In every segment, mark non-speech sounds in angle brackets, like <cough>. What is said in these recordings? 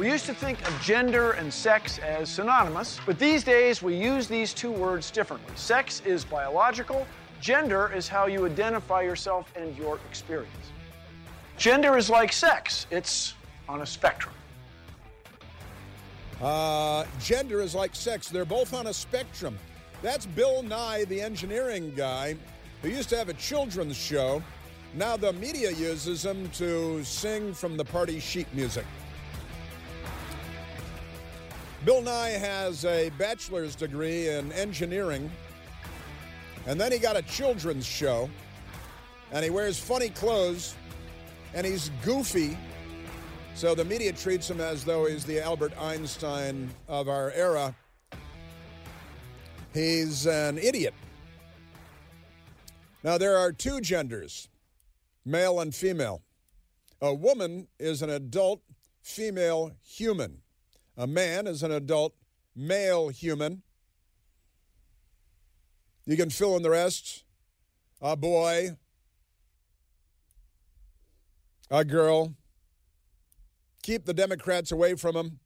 We used to think of gender and sex as synonymous, but these days we use these two words differently. Sex is biological, gender is how you identify yourself and your experience. Gender is like sex, it's on a spectrum. Uh, gender is like sex, they're both on a spectrum. That's Bill Nye, the engineering guy, who used to have a children's show. Now the media uses him to sing from the party sheet music. Bill Nye has a bachelor's degree in engineering, and then he got a children's show, and he wears funny clothes, and he's goofy. So the media treats him as though he's the Albert Einstein of our era. He's an idiot. Now, there are two genders male and female. A woman is an adult female human, a man is an adult male human. You can fill in the rest a boy, a girl. Keep the Democrats away from him.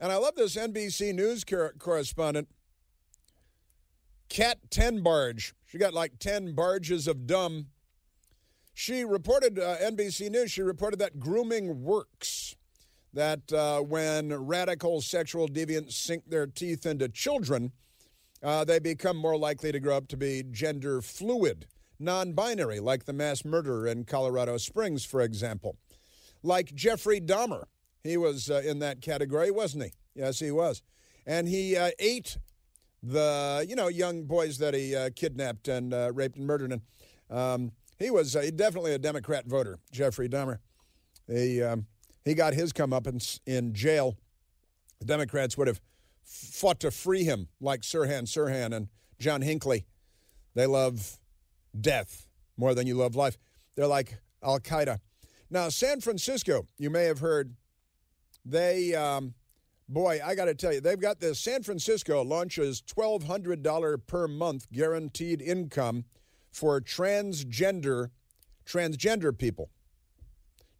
And I love this NBC News correspondent Kat Tenbarge. She got like 10 barges of dumb. She reported, uh, NBC News, she reported that grooming works. That uh, when radical sexual deviants sink their teeth into children, uh, they become more likely to grow up to be gender fluid, non binary, like the mass murderer in Colorado Springs, for example. Like Jeffrey Dahmer. He was uh, in that category, wasn't he? Yes, he was. And he uh, ate the you know young boys that he uh, kidnapped and uh, raped and murdered. And um, he was definitely a Democrat voter, Jeffrey Dahmer. He um, he got his comeuppance in in jail. The Democrats would have fought to free him, like Sirhan Sirhan and John Hinckley. They love death more than you love life. They're like Al Qaeda. Now, San Francisco, you may have heard, they um, Boy, I got to tell you, they've got this. San Francisco launches $1,200 per month guaranteed income for transgender transgender people.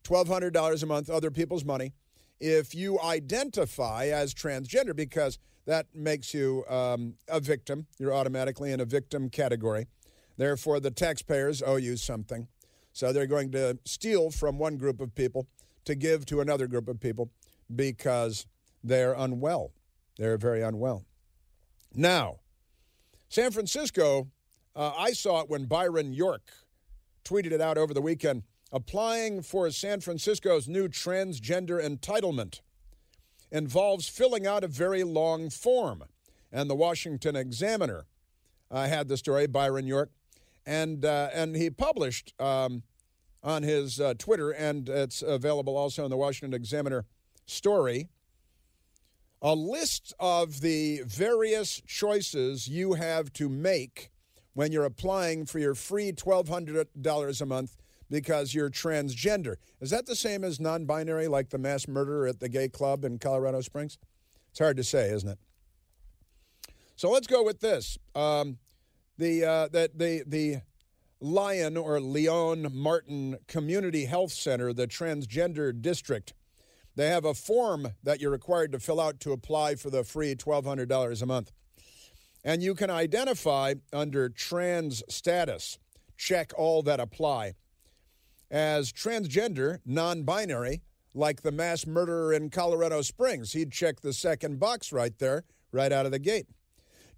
$1,200 a month, other people's money. If you identify as transgender, because that makes you um, a victim, you're automatically in a victim category. Therefore, the taxpayers owe you something. So they're going to steal from one group of people to give to another group of people because they're unwell. They're very unwell. Now, San Francisco, uh, I saw it when Byron York tweeted it out over the weekend applying for San Francisco's new transgender entitlement involves filling out a very long form. And the Washington Examiner uh, had the story, Byron York, and, uh, and he published um, on his uh, Twitter, and it's available also in the Washington Examiner story a list of the various choices you have to make when you're applying for your free $1,200 a month because you're transgender. Is that the same as non binary, like the mass murderer at the gay club in Colorado Springs? It's hard to say, isn't it? So let's go with this. Um, the, uh, the, the, the Lion or Leon Martin Community Health Center, the transgender district, they have a form that you're required to fill out to apply for the free $1,200 a month. And you can identify under trans status, check all that apply, as transgender, non binary, like the mass murderer in Colorado Springs. He'd check the second box right there, right out of the gate.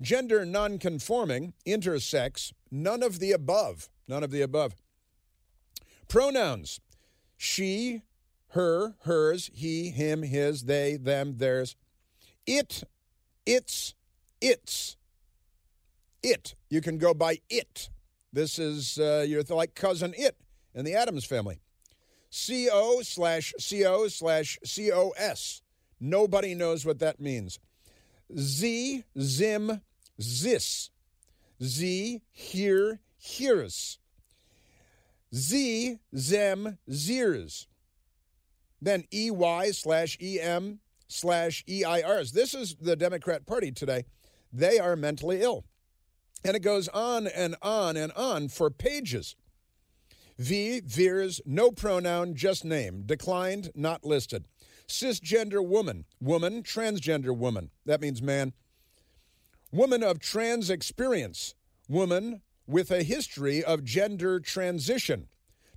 Gender non-conforming, intersex, none of the above. None of the above. Pronouns she, her, hers, he, him, his, they, them, theirs. It, its, its. It. You can go by it. This is uh, your like cousin it in the Addams family. CO slash CO slash COS. Nobody knows what that means. Z, zim, zis. Z, here, hears. Z, zem, zirs then EY slash EM slash EIRs. This is the Democrat Party today. They are mentally ill. And it goes on and on and on for pages. V, Veers, no pronoun, just name. Declined, not listed. Cisgender woman, woman, transgender woman. That means man. Woman of trans experience, woman with a history of gender transition.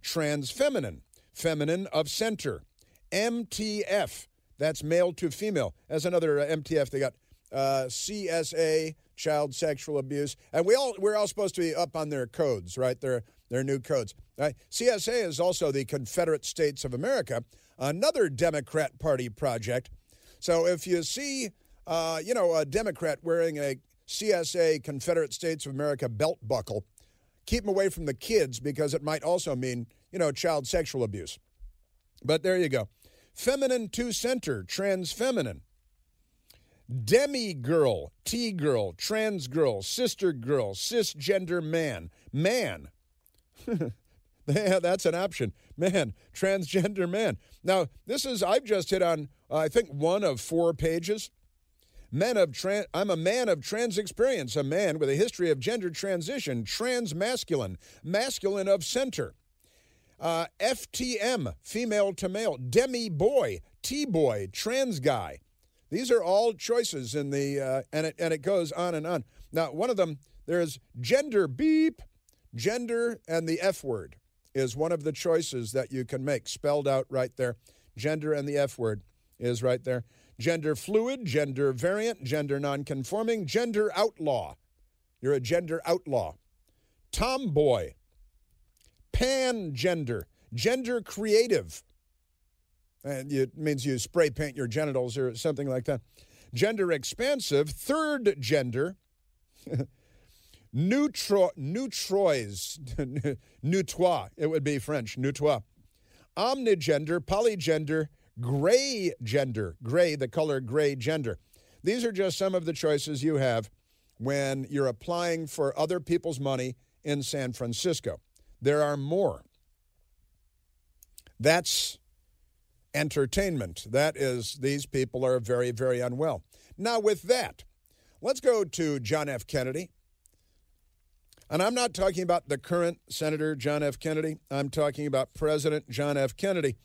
Trans feminine, feminine of center. MTF, that's male to female. As another uh, MTF, they got uh, CSA, child sexual abuse, and we all we're all supposed to be up on their codes, right? Their their new codes. Right? CSA is also the Confederate States of America, another Democrat Party project. So if you see, uh, you know, a Democrat wearing a CSA Confederate States of America belt buckle, keep them away from the kids because it might also mean, you know, child sexual abuse. But there you go. Feminine to center, trans feminine. Demi girl, T girl, trans girl, sister girl, cisgender man. Man. <laughs> yeah, that's an option. Man, transgender man. Now, this is, I've just hit on, uh, I think, one of four pages. Men of trans, I'm a man of trans experience, a man with a history of gender transition, trans masculine, masculine of center. Uh, FTM, female to male, demi boy, T boy, trans guy. These are all choices in the, uh, and, it, and it goes on and on. Now, one of them, there's gender beep, gender and the F word is one of the choices that you can make, spelled out right there. Gender and the F word is right there. Gender fluid, gender variant, gender nonconforming, gender outlaw. You're a gender outlaw. Tomboy, pan gender, gender creative. And it means you spray paint your genitals or something like that. Gender expansive, third gender. <laughs> Neutro, neutrois, <laughs> neutrois, it would be French, neutrois. Omnigender, polygender, gray gender, gray, the color gray gender. These are just some of the choices you have when you're applying for other people's money in San Francisco. There are more. That's entertainment. That is, these people are very, very unwell. Now, with that, let's go to John F. Kennedy. And I'm not talking about the current Senator John F. Kennedy. I'm talking about President John F. Kennedy.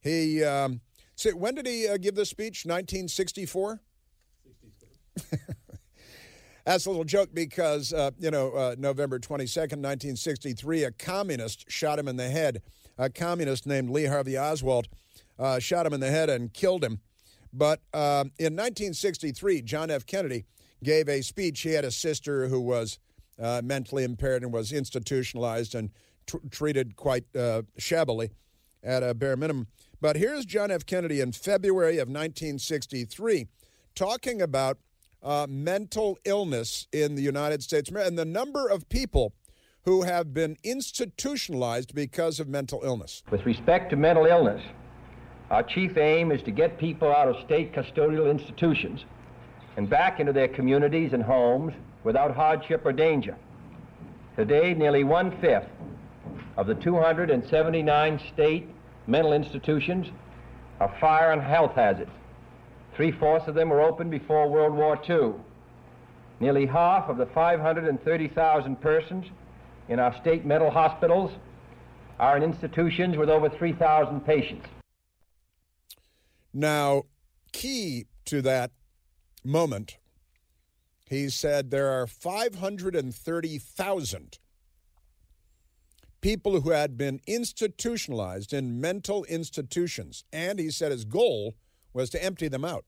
He, um, see, when did he uh, give this speech? 1964? <laughs> That's a little joke because, uh, you know, uh, November 22nd, 1963, a communist shot him in the head. A communist named Lee Harvey Oswald uh, shot him in the head and killed him. But um, in 1963, John F. Kennedy gave a speech. He had a sister who was uh, mentally impaired and was institutionalized and treated quite uh, shabbily at a bare minimum. But here's John F. Kennedy in February of 1963 talking about uh, mental illness in the United States and the number of people who have been institutionalized because of mental illness. With respect to mental illness, our chief aim is to get people out of state custodial institutions and back into their communities and homes without hardship or danger. Today, nearly one fifth of the 279 state mental institutions are fire and health hazards. Three fourths of them were opened before World War II. Nearly half of the 530,000 persons in our state mental hospitals are in institutions with over 3,000 patients. Now, key to that moment he said there are 530,000 people who had been institutionalized in mental institutions. And he said his goal was to empty them out.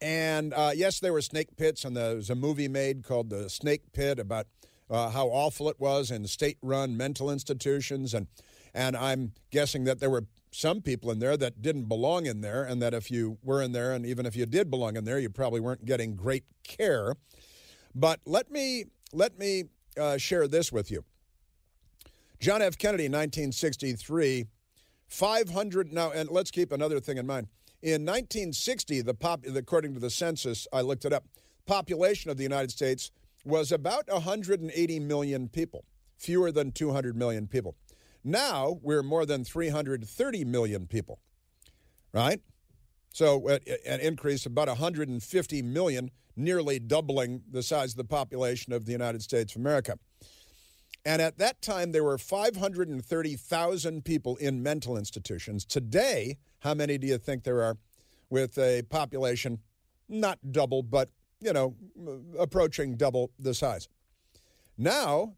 And uh, yes, there were snake pits, and there was a movie made called The Snake Pit about uh, how awful it was in state run mental institutions. And, and I'm guessing that there were some people in there that didn't belong in there, and that if you were in there, and even if you did belong in there, you probably weren't getting great care. But let me let me uh, share this with you. John F. Kennedy, 1963, 500 now, and let's keep another thing in mind. In 1960, the pop, according to the census, I looked it up, population of the United States was about 180 million people, fewer than 200 million people. Now we're more than 330 million people, right? So uh, an increase of about 150 million, nearly doubling the size of the population of the United States of America. And at that time, there were 530,000 people in mental institutions. Today, how many do you think there are with a population not double, but, you know, approaching double the size? Now,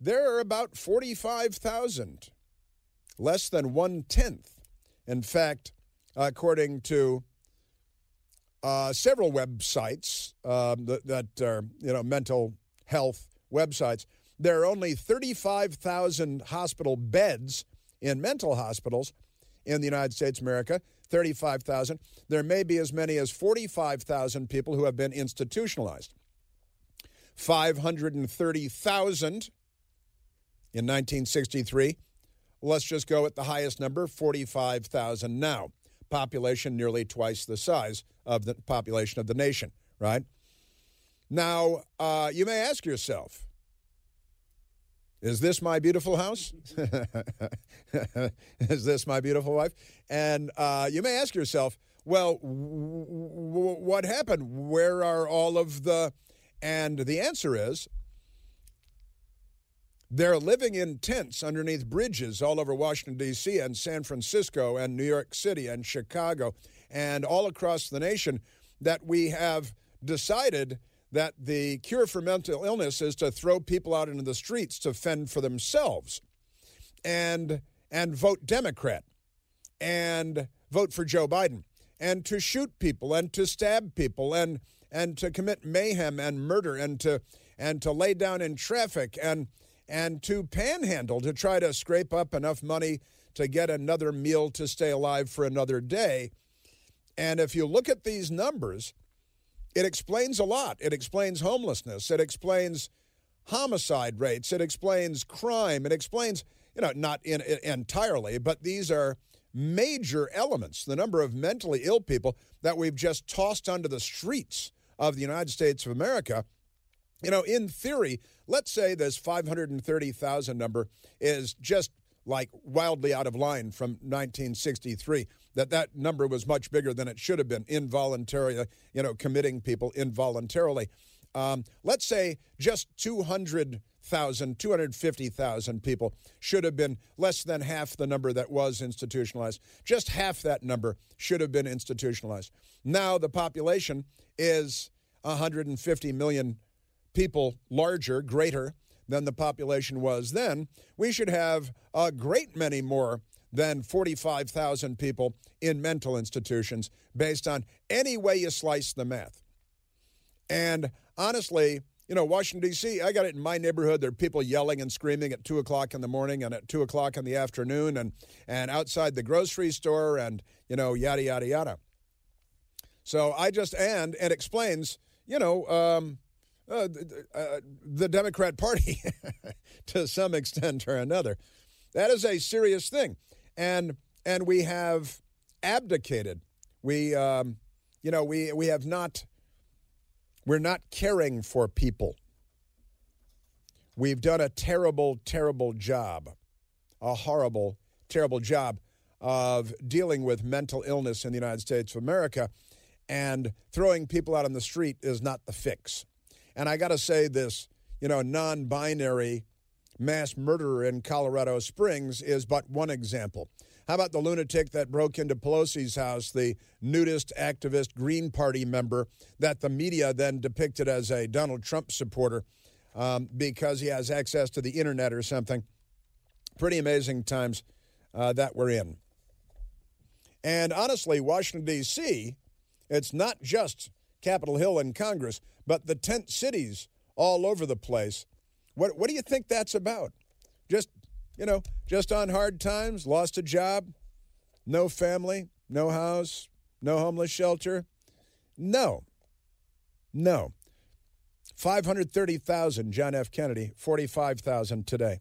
there are about 45,000, less than one tenth. In fact, according to uh, several websites um, that, that are, you know, mental health websites, there are only 35,000 hospital beds in mental hospitals in the United States of America, 35,000. There may be as many as 45,000 people who have been institutionalized. 530,000 in 1963. Let's just go at the highest number 45,000 now. Population nearly twice the size of the population of the nation, right? Now, uh, you may ask yourself, is this my beautiful house? <laughs> Is this my beautiful wife? And uh, you may ask yourself, well, w- w- what happened? Where are all of the. And the answer is they're living in tents underneath bridges all over Washington, D.C., and San Francisco, and New York City, and Chicago, and all across the nation that we have decided that the cure for mental illness is to throw people out into the streets to fend for themselves and and vote Democrat and vote for Joe Biden and to shoot people and to stab people and and to commit mayhem and murder and to and to lay down in traffic and and to panhandle to try to scrape up enough money to get another meal to stay alive for another day. And if you look at these numbers, it explains a lot. It explains homelessness. It explains homicide rates. It explains crime. It explains, you know, not in, in, entirely, but these are major elements. The number of mentally ill people that we've just tossed onto the streets of the United States of America. You know, in theory, let's say this 530,000 number is just like wildly out of line from 1963 that that number was much bigger than it should have been involuntarily you know committing people involuntarily. Um, let's say just 200,000 250,000 people should have been less than half the number that was institutionalized. Just half that number should have been institutionalized. Now the population is 150 million people larger greater than the population was then, we should have a great many more than 45,000 people in mental institutions based on any way you slice the math. And honestly, you know, Washington, D.C., I got it in my neighborhood. There are people yelling and screaming at 2 o'clock in the morning and at 2 o'clock in the afternoon and, and outside the grocery store and, you know, yada, yada, yada. So I just, and it explains, you know, um, uh, uh, the Democrat Party <laughs> to some extent or another. That is a serious thing, and and we have abdicated. We, um, you know, we we have not. We're not caring for people. We've done a terrible, terrible job, a horrible, terrible job of dealing with mental illness in the United States of America, and throwing people out on the street is not the fix. And I got to say this, you know, non binary mass murderer in Colorado Springs is but one example. How about the lunatic that broke into Pelosi's house, the nudist activist Green Party member that the media then depicted as a Donald Trump supporter um, because he has access to the internet or something? Pretty amazing times uh, that we're in. And honestly, Washington, D.C., it's not just Capitol Hill and Congress, but the tent cities all over the place. What, what do you think that's about? Just, you know, just on hard times, lost a job, no family, no house, no homeless shelter? No. No. 530,000, John F. Kennedy, 45,000 today.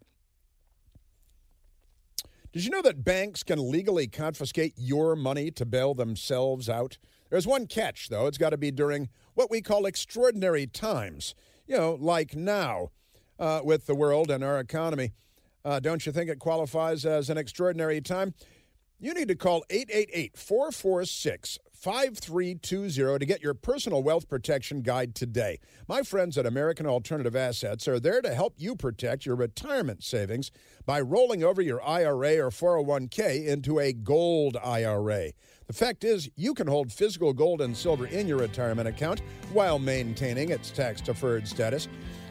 Did you know that banks can legally confiscate your money to bail themselves out? There's one catch, though. It's got to be during what we call extraordinary times, you know, like now uh, with the world and our economy. Uh, don't you think it qualifies as an extraordinary time? You need to call 888 446 5320 to get your personal wealth protection guide today. My friends at American Alternative Assets are there to help you protect your retirement savings by rolling over your IRA or 401k into a gold IRA. The fact is, you can hold physical gold and silver in your retirement account while maintaining its tax deferred status.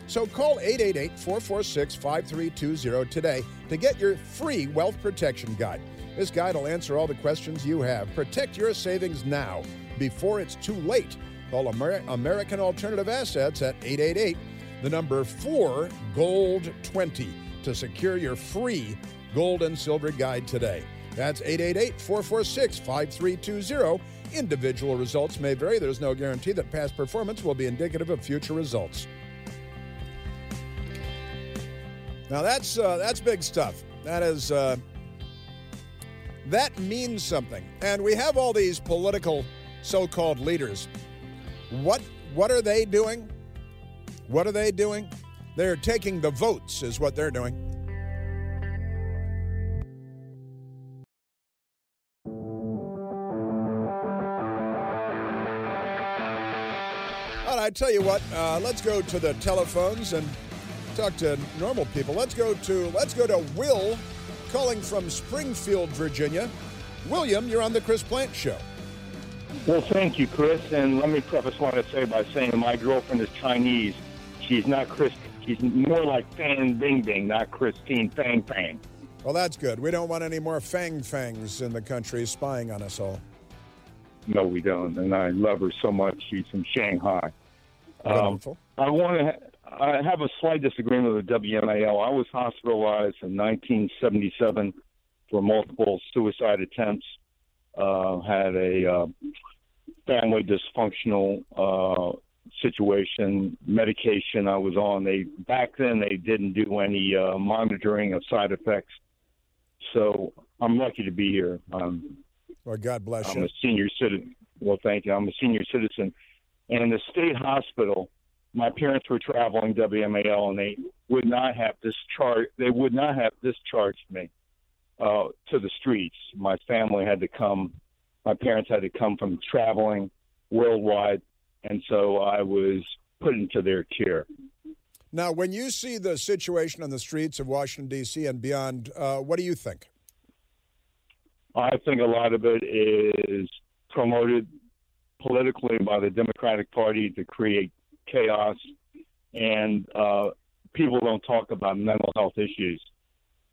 So call 888 446 5320 today to get your free wealth protection guide. This guide will answer all the questions you have. Protect your savings now before it's too late. Call Amer- American Alternative Assets at 888 the number 4 gold 20 to secure your free gold and silver guide today. That's 888 446 5320. Individual results may vary. There's no guarantee that past performance will be indicative of future results. Now that's uh, that's big stuff. That is uh, that means something. And we have all these political so-called leaders. What what are they doing? What are they doing? They're taking the votes is what they're doing. All right, I tell you what, uh, let's go to the telephones and talk to normal people. Let's go to let's go to Will calling from Springfield, Virginia. William, you're on the Chris Plante Show. Well, thank you, Chris. And let me preface what I say by saying my girlfriend is Chinese. She's not Chris. She's more like Fan Bing Bing, not Christine Fang Fang. Well, that's good. We don't want any more Fang Fangs in the country spying on us all. No, we don't. And I love her so much. She's from Shanghai. Um, I want to. I have a slight disagreement with the WMAL. I was hospitalized in 1977 for multiple suicide attempts. Uh, had a uh, family dysfunctional uh, situation, medication I was on. They back then they didn't do any uh, monitoring of side effects, so I'm lucky to be here. Um, Well, God bless you. I'm a senior citizen. Well, thank you. I'm a senior citizen, and the state hospital. My parents were traveling WMAL, and they would not have discharged. They would not have discharged me uh, to the streets. My family had to come. My parents had to come from traveling worldwide, and so I was put into their care. Now, when you see the situation on the streets of Washington, D.C. and beyond, uh, what do you think? I think a lot of it is promoted politically by the Democratic Party to create chaos, and uh, people don't talk about mental health issues.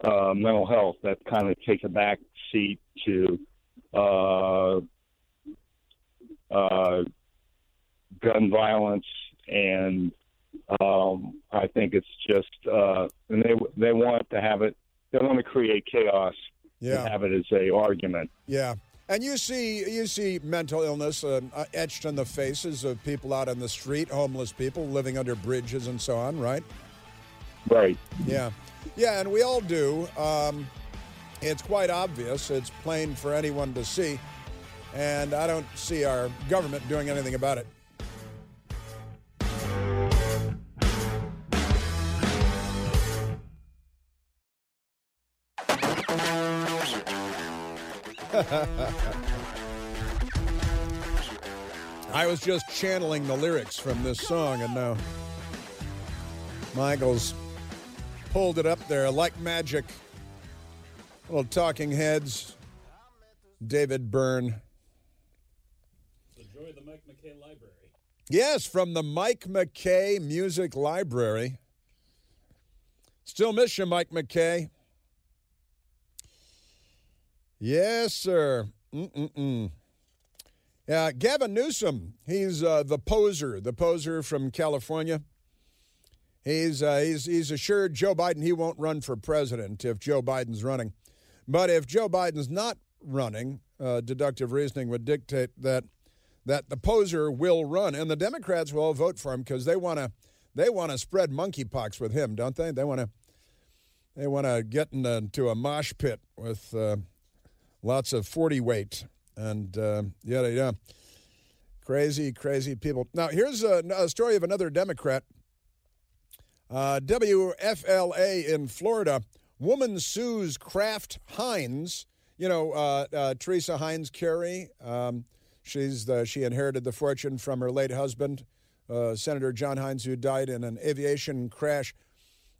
Uh, mental health that kind of takes a back seat to uh, uh, gun violence, and um, I think it's just uh, and they they want to have it. They want to create chaos Yeah. and have it as a argument. Yeah. And you see, you see mental illness uh, uh, etched on the faces of people out on the street, homeless people living under bridges and so on, right? Right. Yeah, yeah, and we all do. Um, it's quite obvious. It's plain for anyone to see, and I don't see our government doing anything about it. <laughs> I was just channeling the lyrics from this song, and now Michael's pulled it up there like magic. Little talking heads. David Byrne. The joy of the Mike McKay Library. Yes, from the Mike McKay Music Library. Still miss you, Mike McKay. Yes, sir. Mm-mm-mm. Yeah, Gavin Newsom. He's uh, the poser, the poser from California. He's, uh, he's, he's assured Joe Biden he won't run for president if Joe Biden's running. But if Joe Biden's not running, uh, deductive reasoning would dictate that that the poser will run, and the Democrats will vote for him because they want to they want to spread monkeypox with him, don't they? They want to they want to get into a mosh pit with uh, lots of forty weight and uh, yada yada. Crazy, crazy people. Now here's a, a story of another Democrat. Uh, WFLA in Florida. Woman sues Kraft Heinz. You know, uh, uh, Teresa Heinz Kerry. Um, She's the, she inherited the fortune from her late husband, uh, Senator John Heinz, who died in an aviation crash.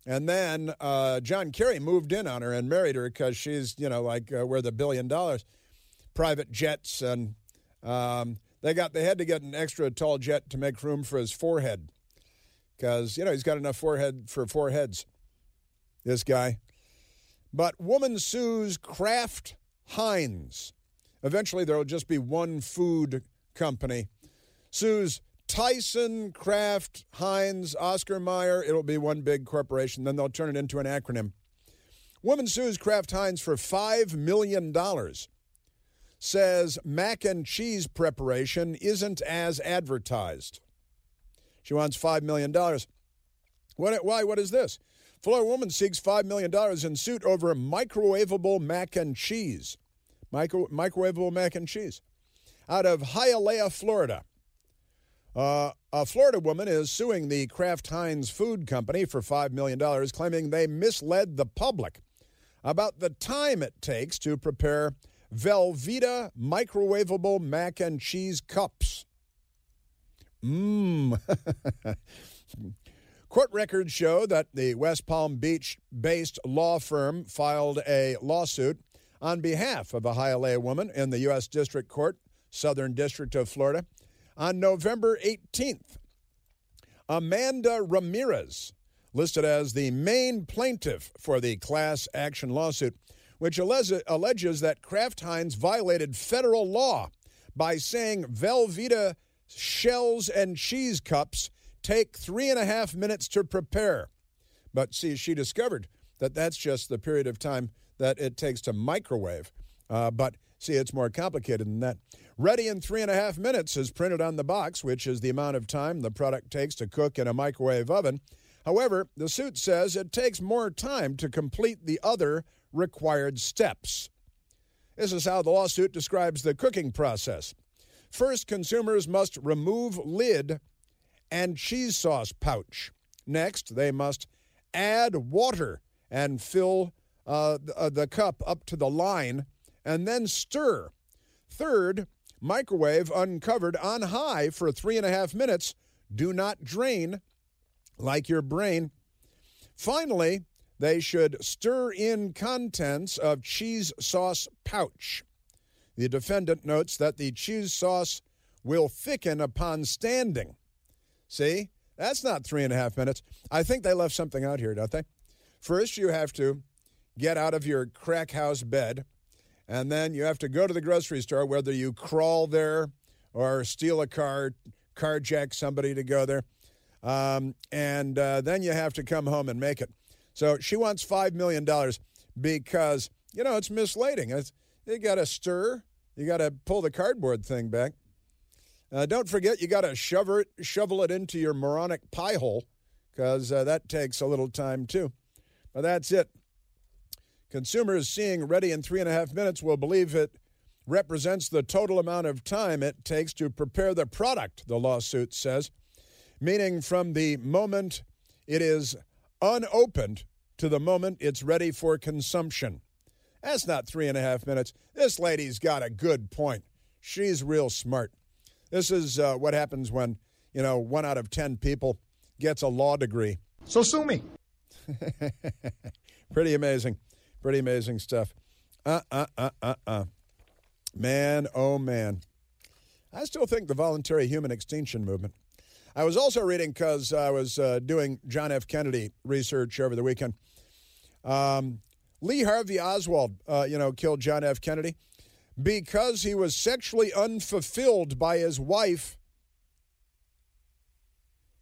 And then uh, John Kerry moved in on her and married her because she's, you know, like uh, worth a billion dollars, private jets, and um, they got they had to get an extra tall jet to make room for his forehead because you know he's got enough forehead for four heads. This guy, but woman sues Kraft Heinz. Eventually, there will just be one food company. Sues Tyson, Kraft, Heinz, Oscar Mayer. It'll be one big corporation. Then they'll turn it into an acronym. Woman sues Kraft Heinz for $5 million. Says mac and cheese preparation isn't as advertised. She wants $5 million. What, why? What is this? Florida woman seeks $5 million in suit over microwavable mac and cheese. Micro, microwavable mac and cheese. Out of Hialeah, Florida. Uh, a Florida woman is suing the Kraft Heinz Food Company for $5 million, claiming they misled the public about the time it takes to prepare Velveeta microwavable mac and cheese cups. Mmm. <laughs> Court records show that the West Palm Beach based law firm filed a lawsuit on behalf of a Hialeah woman in the U.S. District Court, Southern District of Florida, on November 18th. Amanda Ramirez, listed as the main plaintiff for the class action lawsuit, which alleges that Kraft Heinz violated federal law by saying Velveeta shells and cheese cups take three and a half minutes to prepare. But see, she discovered that that's just the period of time that it takes to microwave. Uh, but see, it's more complicated than that. Ready in three and a half minutes is printed on the box, which is the amount of time the product takes to cook in a microwave oven. However, the suit says it takes more time to complete the other required steps. This is how the lawsuit describes the cooking process. First, consumers must remove lid and cheese sauce pouch. Next, they must add water and fill uh, uh, the cup up to the line and then stir. Third, microwave uncovered on high for three and a half minutes. Do not drain like your brain. Finally, they should stir in contents of cheese sauce pouch. The defendant notes that the cheese sauce will thicken upon standing. See, that's not three and a half minutes. I think they left something out here, don't they? First, you have to get out of your crack house bed, and then you have to go to the grocery store, whether you crawl there or steal a car, carjack somebody to go there. Um, and uh, then you have to come home and make it. So she wants $5 million because, you know, it's misleading. It's, you got to stir, you got to pull the cardboard thing back. Uh, don't forget, you got to shovel it, shovel it into your moronic pie hole because uh, that takes a little time too. But that's it. Consumers seeing ready in three and a half minutes will believe it represents the total amount of time it takes to prepare the product, the lawsuit says, meaning from the moment it is unopened to the moment it's ready for consumption. That's not three and a half minutes. This lady's got a good point. She's real smart. This is uh, what happens when, you know, one out of 10 people gets a law degree. So sue me. <laughs> Pretty amazing. Pretty amazing stuff. Uh, uh, uh, uh, uh. Man, oh man. I still think the voluntary human extinction movement. I was also reading because I was uh, doing John F. Kennedy research over the weekend. Um, Lee Harvey Oswald, uh, you know, killed John F. Kennedy because he was sexually unfulfilled by his wife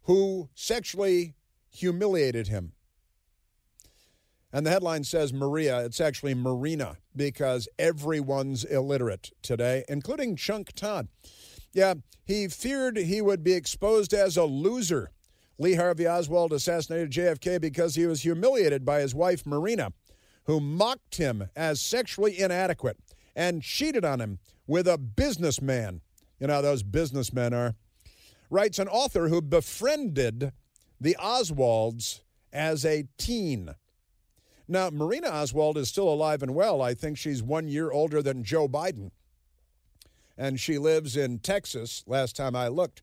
who sexually humiliated him. And the headline says Maria. It's actually Marina because everyone's illiterate today, including Chunk Todd. Yeah, he feared he would be exposed as a loser. Lee Harvey Oswald assassinated JFK because he was humiliated by his wife, Marina, who mocked him as sexually inadequate and cheated on him with a businessman. You know those businessmen are. Writes an author who befriended the Oswalds as a teen. Now, Marina Oswald is still alive and well. I think she's one year older than Joe Biden. and she lives in Texas. Last time I looked,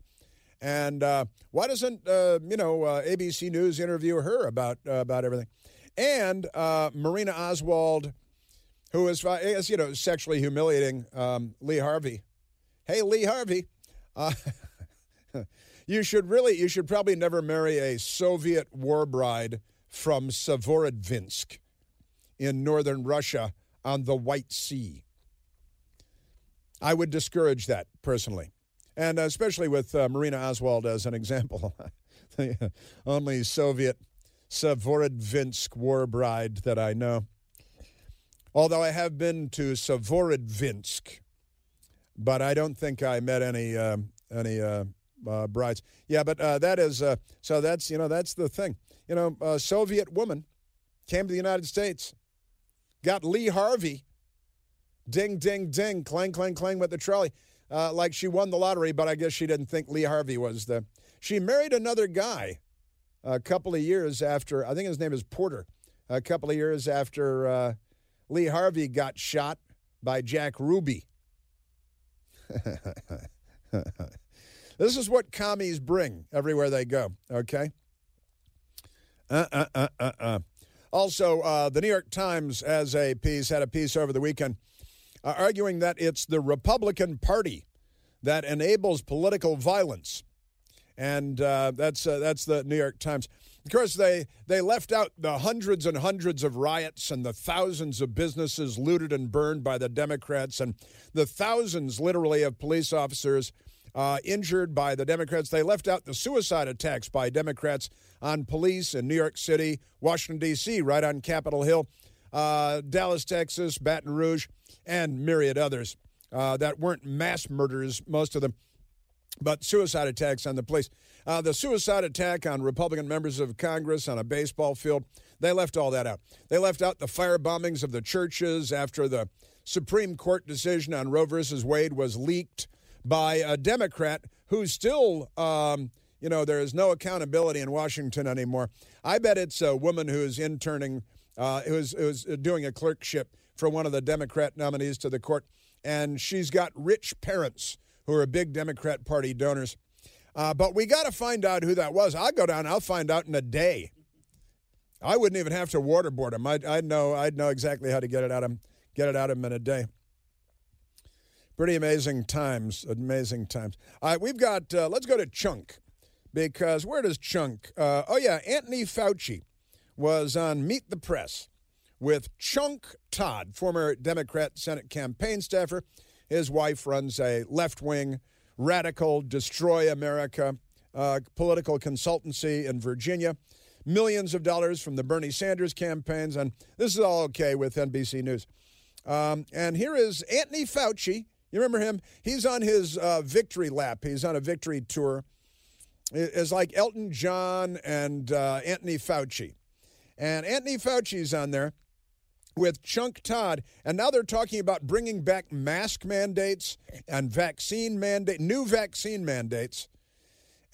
and uh, why doesn't uh, you know uh, ABC News interview her about uh, about everything? And uh, Marina Oswald, who is, is you know sexually humiliating um, Lee Harvey. Hey, Lee Harvey, uh, <laughs> you should really you should probably never marry a Soviet war bride from Severodvinsk in northern Russia on the White Sea. I would discourage that personally and especially with uh, Marina Oswald as an example. <laughs> the only Soviet Severodvinsk war bride that I know. Although I have been to Severodvinsk, but I don't think I met any uh, any uh, uh, brides. Yeah, but uh, that is uh, so. That's you know that's the thing. You know, a Soviet woman came to the United States, got Lee Harvey, ding ding ding, clang clang clang with the trolley uh, like she won the lottery, but I guess she didn't think Lee Harvey was the. She married another guy a couple of years after, I think his name is Porter, a couple of years after uh, Lee Harvey got shot by Jack Ruby. <laughs> this is what commies bring everywhere they go, okay? Uh, uh, uh, uh, uh. Also, uh, the New York Times, as a piece, had a piece over the weekend uh, arguing that it's the Republican Party that enables political violence. And uh, that's, that's the New York Times. Of course, they, they left out the hundreds and hundreds of riots and the thousands of businesses looted and burned by the Democrats and the thousands, literally, of police officers uh, injured by the Democrats. They left out the suicide attacks by Democrats on police in New York City, Washington, D.C., right on Capitol Hill, uh, Dallas, Texas, Baton Rouge and myriad others uh, that weren't mass murders, most of them, but suicide attacks on the police. Uh, the suicide attack on Republican members of Congress on a baseball field, they left all that out. They left out the fire bombings of the churches after the Supreme Court decision on Roe versus Wade was leaked by a Democrat who's still, um, you know, there is no accountability in Washington anymore. I bet it's a woman who's interning, uh, who's, who's doing a clerkship for one of the Democrat nominees to the court. And she's got rich parents who are big Democrat Party donors. Uh, but we got to find out who that was. I'll go down. I'll find out in a day. I wouldn't even have to waterboard him. I'd, I'd know. I'd know exactly how to get it out of him. Get it out of him in a day. Pretty amazing times. Amazing times. All right, we've got. Uh, let's go to Chunk, because where does Chunk? Uh, oh yeah, Anthony Fauci was on Meet the Press, with Chunk Todd, former Democrat Senate campaign staffer. His wife runs a left wing, radical, destroy America uh, political consultancy in Virginia. Millions of dollars from the Bernie Sanders campaigns. And this is all okay with NBC News. Um, and here is Anthony Fauci. You remember him? He's on his uh, victory lap, he's on a victory tour. It's like Elton John and uh, Anthony Fauci. And Anthony Fauci's on there with Chunk Todd, and now they're talking about bringing back mask mandates and vaccine mandate, new vaccine mandates.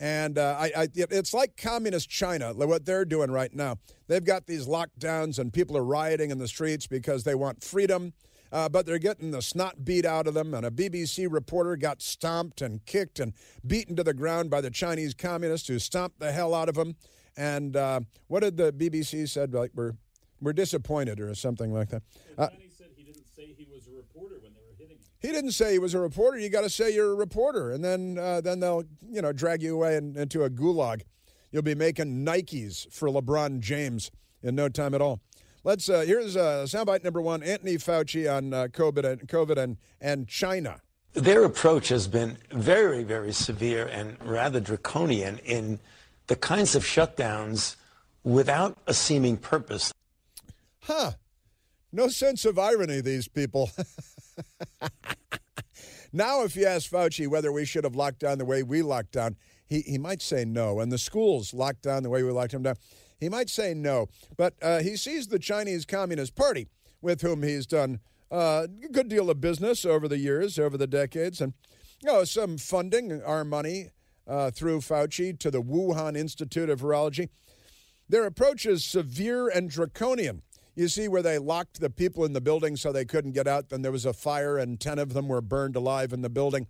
And uh, I, I, it's like communist China, what they're doing right now. They've got these lockdowns, and people are rioting in the streets because they want freedom, uh, but they're getting the snot beat out of them. And a BBC reporter got stomped and kicked and beaten to the ground by the Chinese communists who stomped the hell out of him. And uh, what did the BBC said? Like we're we're disappointed or something like that. Uh, he didn't say he was a reporter when they were hitting him. He didn't say he was a reporter. You got to say you're a reporter, and then uh, then they'll you know drag you away in, into a gulag. You'll be making Nikes for LeBron James in no time at all. Let's uh, here's uh, soundbite number one: Anthony Fauci on uh, COVID and COVID and and China. Their approach has been very, very severe and rather draconian in the kinds of shutdowns without a seeming purpose huh, no sense of irony, these people. <laughs> now, if you ask Fauci whether we should have locked down the way we locked down, he, he might say no. And the schools locked down the way we locked them down, he might say no. But uh, he sees the Chinese Communist Party, with whom he's done uh, a good deal of business over the years, over the decades, and you know, some funding, our money, uh, through Fauci to the Wuhan Institute of Virology. Their approach is severe and draconian. You see where they locked the people in the building so they couldn't get out. Then there was a fire, and 10 of them were burned alive in the building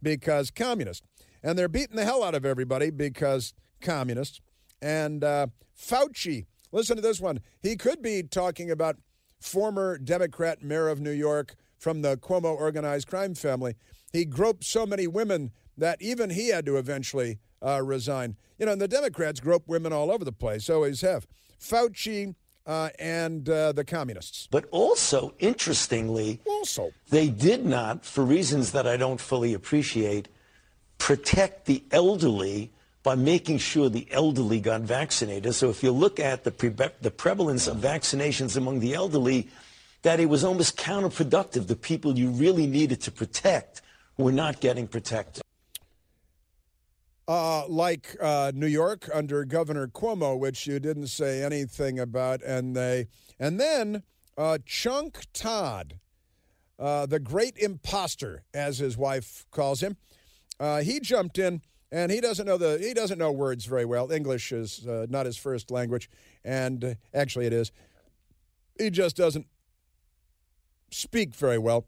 because communists. And they're beating the hell out of everybody because communists. And uh, Fauci, listen to this one. He could be talking about former Democrat mayor of New York from the Cuomo organized crime family. He groped so many women that even he had to eventually uh, resign. You know, and the Democrats grope women all over the place, always have. Fauci uh, and uh, the communists. But also, interestingly, Also, they did not, for reasons that I don't fully appreciate, protect the elderly by making sure the elderly got vaccinated. So if you look at the, pre- the prevalence of vaccinations among the elderly, that it was almost counterproductive. The people you really needed to protect were not getting protected. uh, like uh, New York under Governor Cuomo, which you didn't say anything about, and they, and then uh, Chunk Todd, uh, the great imposter, as his wife calls him, uh, he jumped in, and he doesn't know the he doesn't know words very well. English is uh, not his first language, and uh, actually it is. He just doesn't speak very well.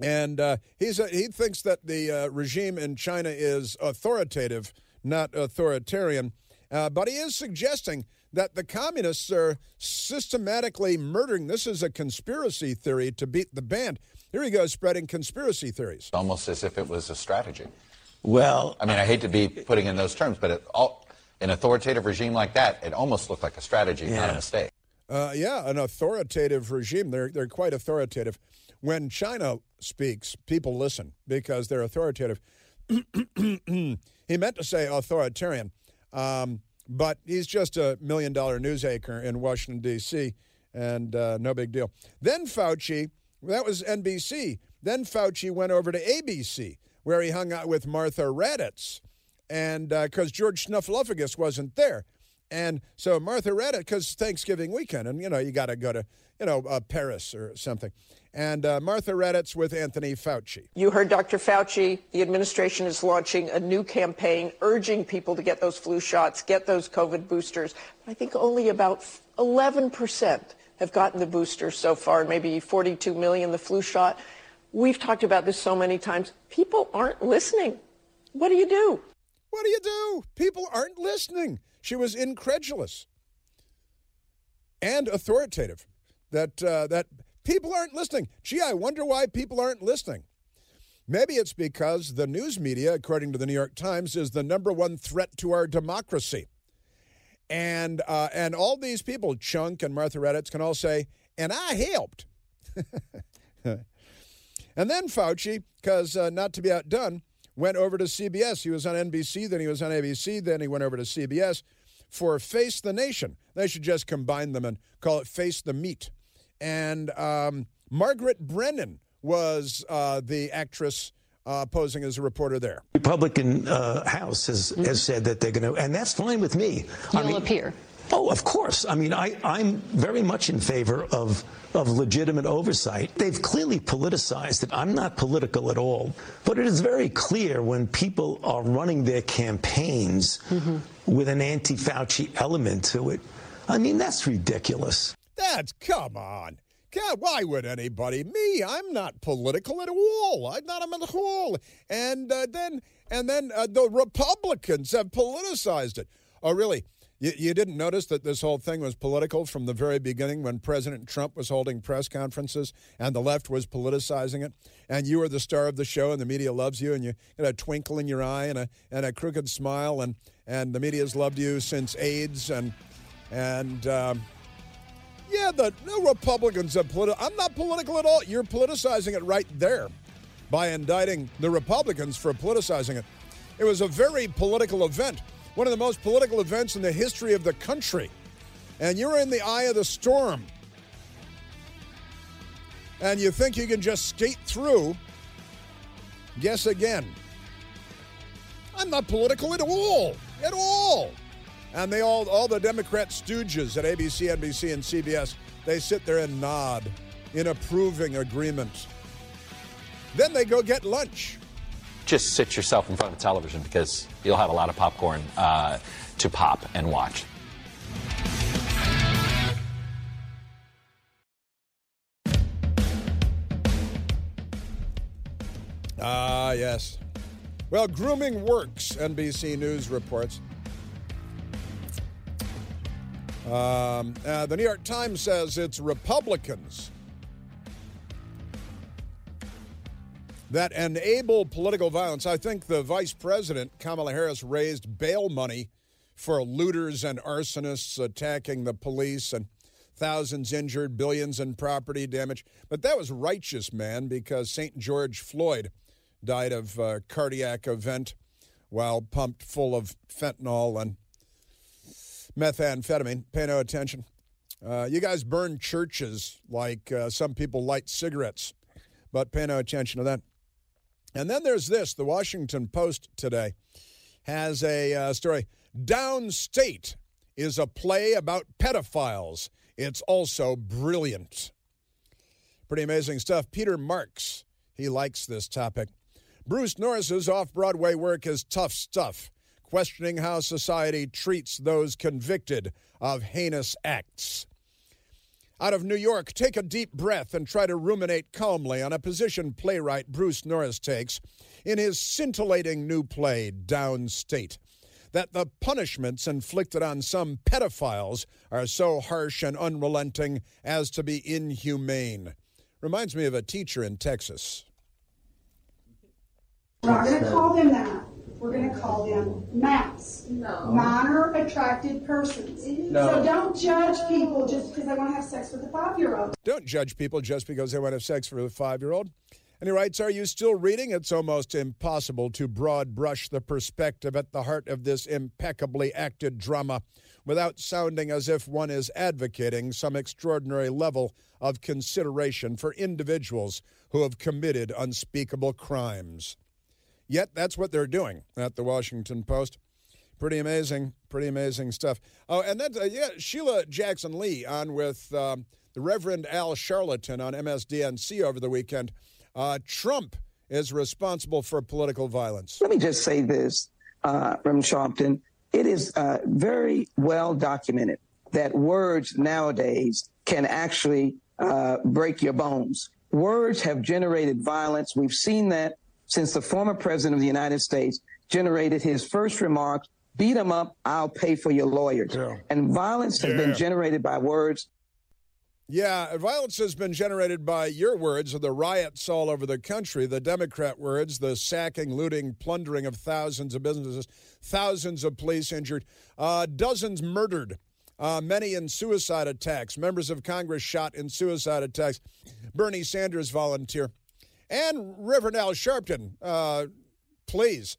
And uh, he's a, he thinks that the uh, regime in China is authoritative, not authoritarian. Uh, but he is suggesting that the communists are systematically murdering. This is a conspiracy theory to beat the band. Here he goes, spreading conspiracy theories. almost as if it was a strategy. Well, I mean, I hate to be putting in those terms, but it, all, an authoritative regime like that, it almost looked like a strategy, not a mistake. Uh, yeah, an authoritative regime. They're they're quite authoritative. When China speaks, people listen because they're authoritative. <clears throat> he meant to say authoritarian, um, but he's just a million dollar news anchor in Washington D.C. and uh, no big deal. Then Fauci, that was NBC. Then Fauci went over to ABC, where he hung out with Martha Raddatz, and because George Snuffleupagus wasn't there. And so Martha Raddatz, because Thanksgiving weekend, and you know, you got to go to, you know, uh, Paris or something. And uh, Martha Raddatz with Anthony Fauci. You heard Dr. Fauci. The administration is launching a new campaign urging people to get those flu shots, get those COVID boosters. I think only about 11% have gotten the booster so far, maybe 42 million the flu shot. We've talked about this so many times. People aren't listening. What do you do? What do you do? People aren't listening. She was incredulous and authoritative. That uh, that people aren't listening. Gee, I wonder why people aren't listening. Maybe it's because the news media, according to the New York Times, is the number one threat to our democracy. And uh, and all these people, Chunk and Martha Raddatz, can all say, "And I helped." <laughs> and then Fauci, because uh, not to be outdone, went over to CBS. He was on NBC, then he was on ABC, then he went over to CBS for Face the Nation. They should just combine them and call it Face the Meat. And um, Margaret Brennan was uh, the actress uh, posing as a reporter there. Republican uh, House has, has said that they're going to, and that's fine with me. You'll appear. Oh, of course. I mean, I, I'm very much in favor of, of legitimate oversight. They've clearly politicized it. I'm not political at all. But it is very clear when people are running their campaigns with an anti Fauci element to it. I mean, that's ridiculous. That's come on. God, why would anybody? Me, I'm not political at all. I'm not at all. And uh, then, and then uh, the Republicans have politicized it. Oh, really? You, you didn't notice that this whole thing was political from the very beginning when President Trump was holding press conferences and the left was politicizing it, and you were the star of the show, and the media loves you, and you got a twinkle in your eye and a and a crooked smile, and and the media's loved you since AIDS, and and. Um, yeah, the no Republicans are political. I'm not political at all. You're politicizing it right there by indicting the Republicans for politicizing it. It was a very political event, one of the most political events in the history of the country. And you're in the eye of the storm. And you think you can just skate through. Guess again. I'm not political at all. At all. And they all, all the Democrat stooges at ABC, NBC, and CBS, they sit there and nod in approving agreement. Then they go get lunch just sit yourself in front of the television because you'll have a lot of popcorn uh, to pop and watch. Ah, yes. Well, grooming works, NBC News reports. Um, uh, the New York Times says it's Republicans that enable political violence. I think the vice president, Kamala Harris, raised bail money for looters and arsonists attacking the police and thousands injured, billions in property damage. But that was righteous, man, because St. George Floyd died of a cardiac event while pumped full of fentanyl and methamphetamine. Pay no attention. Uh, you guys burn churches like uh, some people light cigarettes, but pay no attention to that. And then there's this the Washington Post today has a uh, story. Downstate is a play about pedophiles. It's also brilliant. Pretty amazing stuff. Peter Marks, he likes this topic. Bruce Norris's off Broadway work is tough stuff, questioning how society treats those convicted of heinous acts. Out of New York, take a deep breath and try to ruminate calmly on a position playwright Bruce Norris takes in his scintillating new play, Downstate. That the punishments inflicted on some pedophiles are so harsh and unrelenting as to be inhumane. Reminds me of a teacher in Texas. We're not going to call them that. We're going to call them MAPS. No. Minor attracted persons. No. So don't judge people just because they want to have sex with a five year old. Don't judge people just because they want to have sex with a five year old. And he writes, Are you still reading? It's almost impossible to broad brush the perspective at the heart of this impeccably acted drama without sounding as if one is advocating some extraordinary level of consideration for individuals who have committed unspeakable crimes. Yet that's what they're doing at the Washington Post. Pretty amazing, pretty amazing stuff. Oh, and then, uh, yeah, Sheila Jackson Lee on with um, the Reverend Al Sharpton on MSDNC over the weekend. Uh, Trump is responsible for political violence. Let me just say this, uh, Reverend Sharpton. It is uh, very well documented that words nowadays can actually uh, break your bones. Words have generated violence. We've seen that since the former president of the United States generated his first remark, beat them up, I'll pay for your lawyers. Yeah. And violence has yeah. been generated by words. Yeah, violence has been generated by your words, of the riots all over the country, the Democrat words, the sacking, looting, plundering of thousands of businesses, thousands of police injured, uh, dozens murdered, uh, many in suicide attacks, members of Congress shot in suicide attacks, Bernie Sanders volunteer and Reverend Al Sharpton. Uh, please.